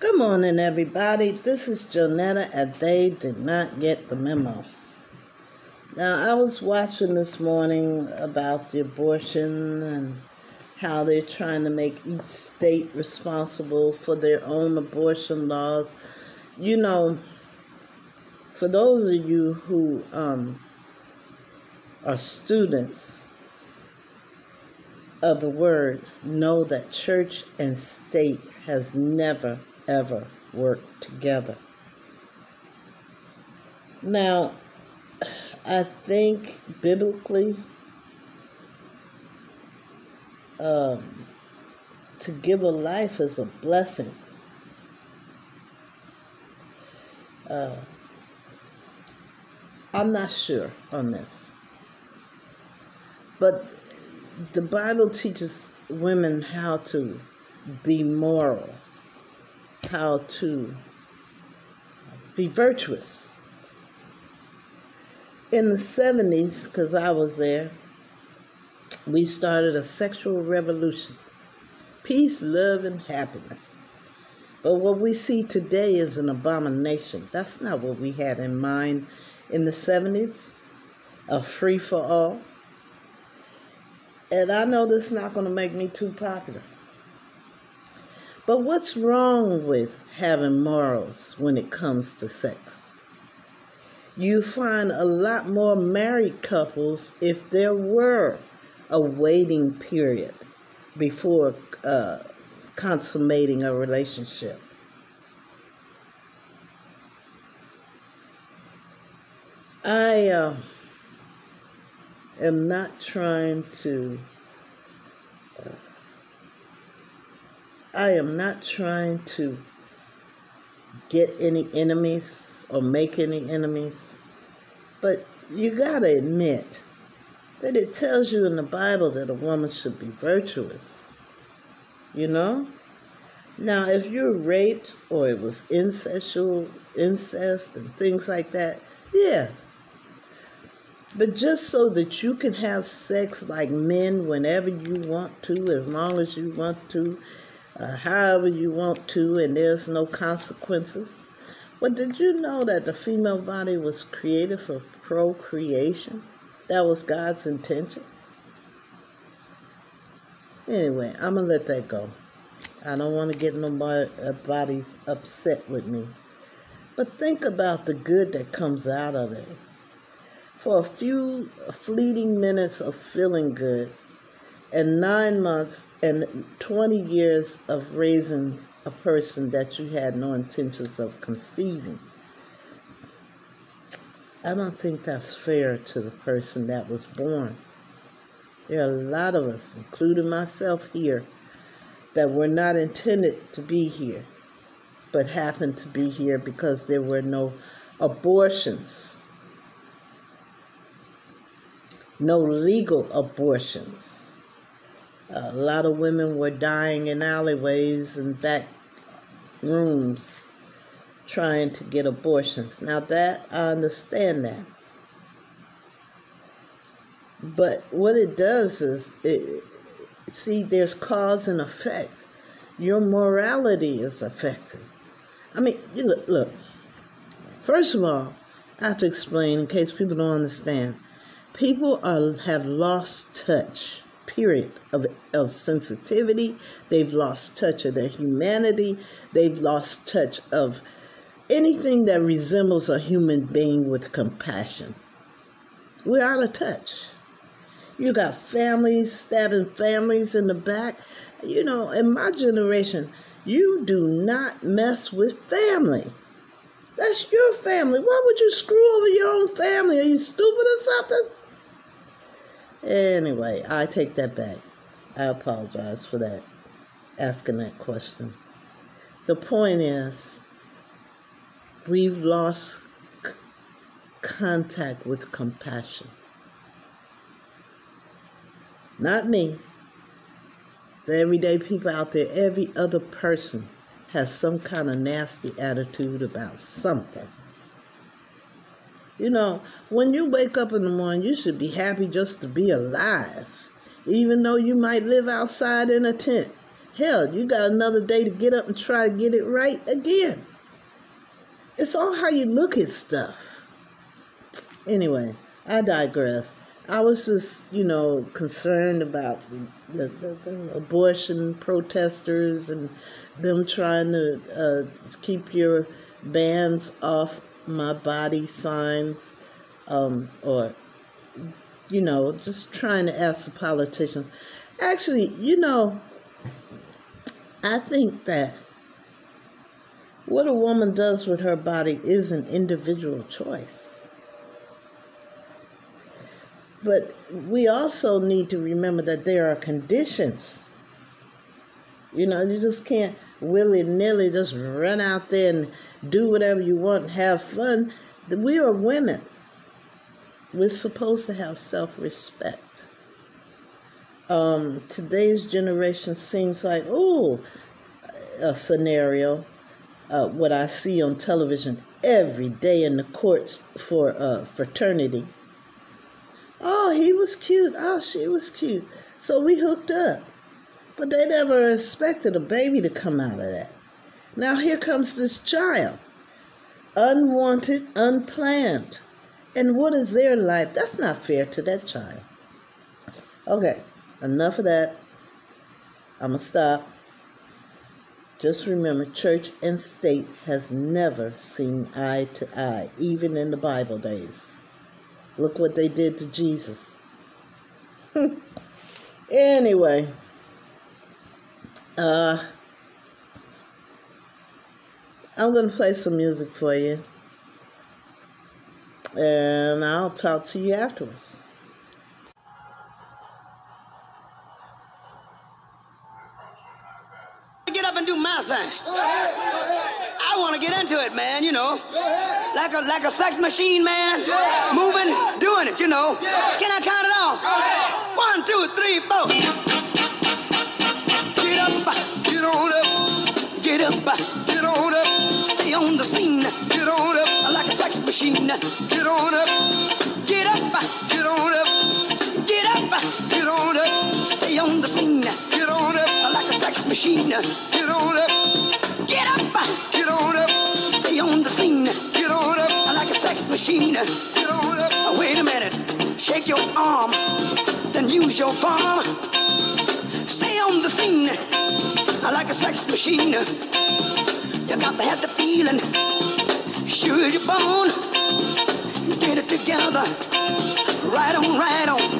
Good morning, everybody. This is Jonetta, and they did not get the memo. Now, I was watching this morning about the abortion and how they're trying to make each state responsible for their own abortion laws. You know, for those of you who um, are students of the word, know that church and state has never ever work together. Now, I think biblically, um, to give a life is a blessing. Uh, I'm not sure on this. But the Bible teaches women how to be moral how to be virtuous. In the 70s, because I was there, we started a sexual revolution peace, love, and happiness. But what we see today is an abomination. That's not what we had in mind in the 70s, a free for all. And I know this is not going to make me too popular. But what's wrong with having morals when it comes to sex? You find a lot more married couples if there were a waiting period before uh, consummating a relationship. I uh, am not trying to I am not trying to get any enemies or make any enemies, but you gotta admit that it tells you in the Bible that a woman should be virtuous. You know? Now, if you're raped or it was incestual, incest and things like that, yeah. But just so that you can have sex like men whenever you want to, as long as you want to, uh, however you want to, and there's no consequences. But did you know that the female body was created for procreation? That was God's intention. Anyway, I'm gonna let that go. I don't want to get nobody's uh, upset with me. But think about the good that comes out of it. For a few fleeting minutes of feeling good, and nine months and 20 years of raising a person that you had no intentions of conceiving. I don't think that's fair to the person that was born. There are a lot of us, including myself here, that were not intended to be here, but happened to be here because there were no abortions, no legal abortions a lot of women were dying in alleyways and back rooms trying to get abortions. Now, that I understand that. But what it does is, it, see, there's cause and effect. Your morality is affected. I mean, you look, look. First of all, I have to explain in case people don't understand. People are have lost touch period of, of sensitivity. They've lost touch of their humanity. They've lost touch of anything that resembles a human being with compassion. We're out of touch. You got families stabbing families in the back. You know, in my generation, you do not mess with family. That's your family. Why would you screw over your own family? Are you stupid or something? Anyway, I take that back. I apologize for that, asking that question. The point is, we've lost c- contact with compassion. Not me. The everyday people out there, every other person has some kind of nasty attitude about something. You know, when you wake up in the morning, you should be happy just to be alive. Even though you might live outside in a tent, Hell, you got another day to get up and try to get it right again. It's all how you look at stuff. Anyway, I digress. I was just, you know, concerned about the, the, the abortion protesters and them trying to uh, keep your bans off my body signs, um, or, you know, just trying to ask the politicians. Actually, you know, I think that what a woman does with her body is an individual choice. But we also need to remember that there are conditions. You know, you just can't willy nilly just run out there and do whatever you want and have fun. We are women. We're supposed to have self respect. Um, today's generation seems like, oh, a scenario uh, what I see on television every day in the courts for uh, fraternity. Oh, he was cute. Oh, she was cute. So we hooked up. But they never expected a baby to come out of that. Now here comes this child. Unwanted, unplanned. And what is their life? That's not fair to that child. Okay, enough of that. I'm going to stop. Just remember, church and state has never seen eye to eye, even in the Bible days. Look what they did to Jesus. anyway, uh, I'm going to play some music for you. And I'll talk to you afterwards. Get up and do my thing. I want to get into it, man, you know. Like a like a sex machine, man. Moving, doing it, you know. Can I count it off? One, two, three, four. Get up, get on up. Stay on the scene. Get on up. Like a sex machine. Get on up. Get up, get on up. Get up, get on up. Stay on the scene. Get on up. Like a sex machine. Get on up. Get up, get on up. Stay on the scene. Get on up. Like a sex machine. Get on up. Wait a minute. Shake your arm. Then use your palm. Stay on the scene. I like a sex machine. You got to have the feeling. Sure you're born. Get it together. Right on, right on.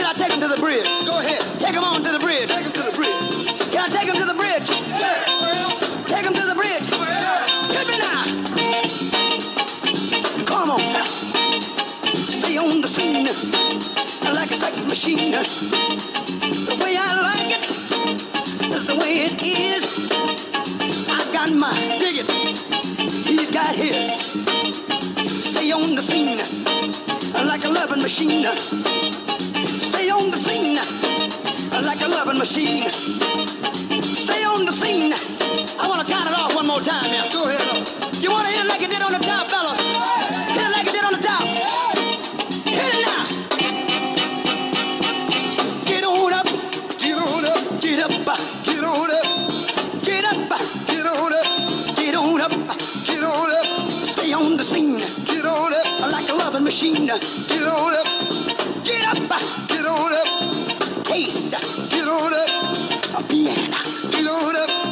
should I take him to the bridge? Go ahead. Take him on to the bridge. Take him to the bridge. Can I take him to the bridge? Yeah. Take him to the bridge. Yeah. Hit me now. Come on now. Stay on the scene like a sex machine. The way I like it is the way it is. I got my dig it He's got his. Stay on the scene like a loving machine. On the scene like a loving machine. Stay on the scene. I want to count it off one more time now. Go ahead. You want to hit it like it did on the top, fellas? Hit it like it did on the top. Hit it now. Get on up. Get on up. Get up. Get on up. Get up. Get on up. Get on up. Get on up. Stay on the scene. Get on up. Like a love machine. Get on up, get up, get on up, taste, get on up, a piano. Get on up,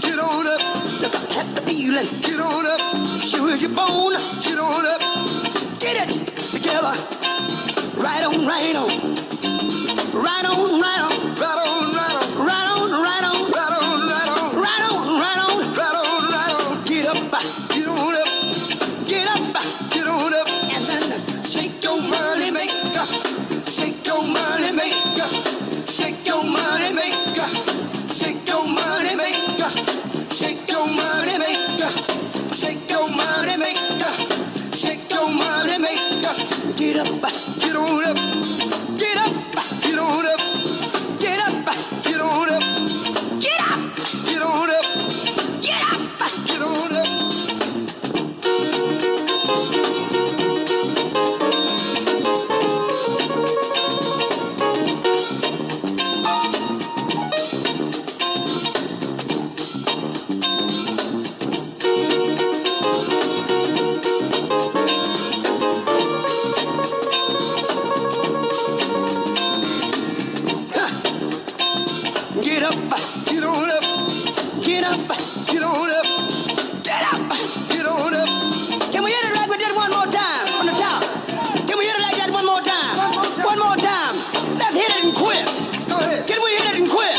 get on up, have the feeling, get on up, sure as your bone, get on up, get it together, right on, right on, right on, right on, That one more time? On the top. Can we hear it again one more time. One more time. Let's hit it and quit. Go ahead. Can we hit it and quit?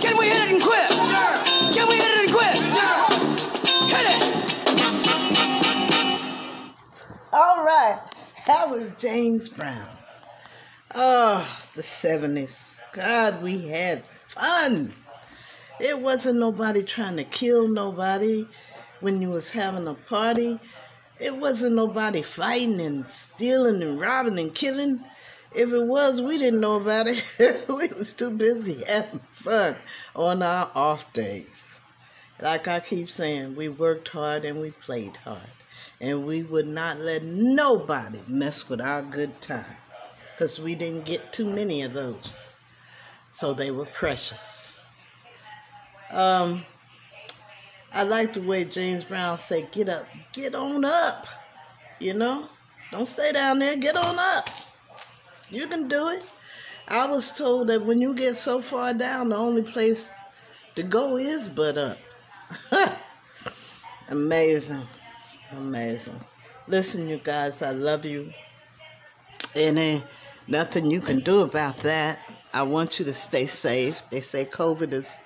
Can we hit it and quit? Can we hit it and quit? Alright. That was James Brown. Oh, the 70s. God, we had fun. It wasn't nobody trying to kill nobody when you was having a party. It wasn't nobody fighting and stealing and robbing and killing. If it was, we didn't know about it. we was too busy having fun on our off days. Like I keep saying, we worked hard and we played hard. And we would not let nobody mess with our good time. Because we didn't get too many of those. So they were precious. Um, I like the way James Brown said, get up, get on up. You know? Don't stay down there, get on up. You can do it. I was told that when you get so far down, the only place to go is but up. Amazing. Amazing. Listen, you guys, I love you. And ain't nothing you can do about that. I want you to stay safe. They say COVID has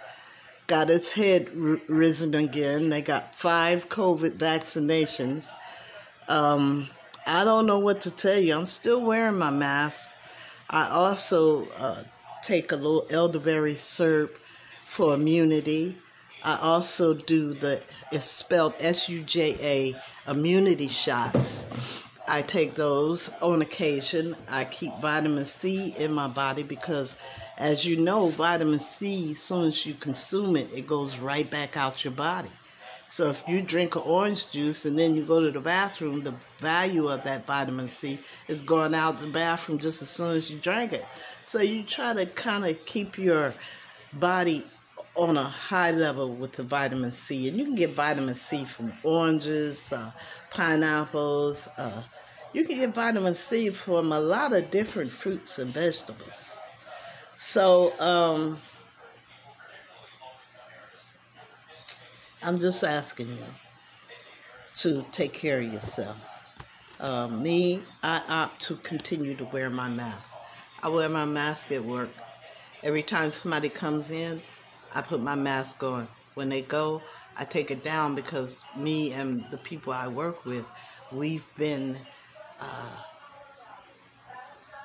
got its head r- risen again. They got five COVID vaccinations. Um, I don't know what to tell you. I'm still wearing my mask. I also uh, take a little elderberry syrup for immunity. I also do the, it's spelled S U J A, immunity shots. I take those on occasion. I keep vitamin C in my body because, as you know, vitamin C, as soon as you consume it, it goes right back out your body. So if you drink an orange juice and then you go to the bathroom, the value of that vitamin C is going out the bathroom just as soon as you drank it. So you try to kind of keep your body on a high level with the vitamin C, and you can get vitamin C from oranges, uh, pineapples. Uh, you can get vitamin C from a lot of different fruits and vegetables. So um, I'm just asking you to take care of yourself. Uh, me, I opt to continue to wear my mask. I wear my mask at work. Every time somebody comes in, I put my mask on. When they go, I take it down because me and the people I work with, we've been uh,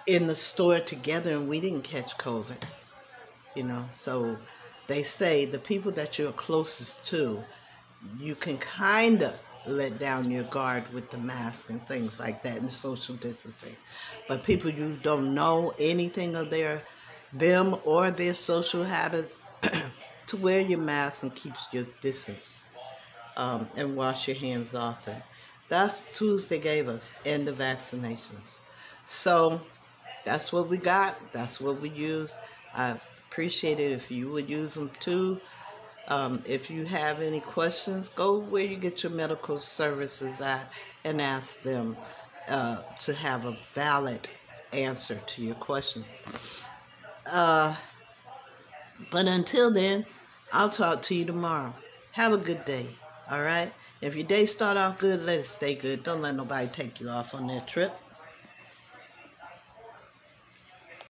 in the store together and we didn't catch COVID. You know, so they say the people that you're closest to, you can kind of let down your guard with the mask and things like that and social distancing. But people you don't know anything of their them or their social habits, to wear your mask and keep your distance um, and wash your hands often. That's tools they gave us and the vaccinations. So that's what we got. That's what we use. I appreciate it if you would use them too. Um, if you have any questions, go where you get your medical services at and ask them uh, to have a valid answer to your questions. Uh, but until then, I'll talk to you tomorrow. Have a good day. All right. If your day start off good, let it stay good. Don't let nobody take you off on that trip.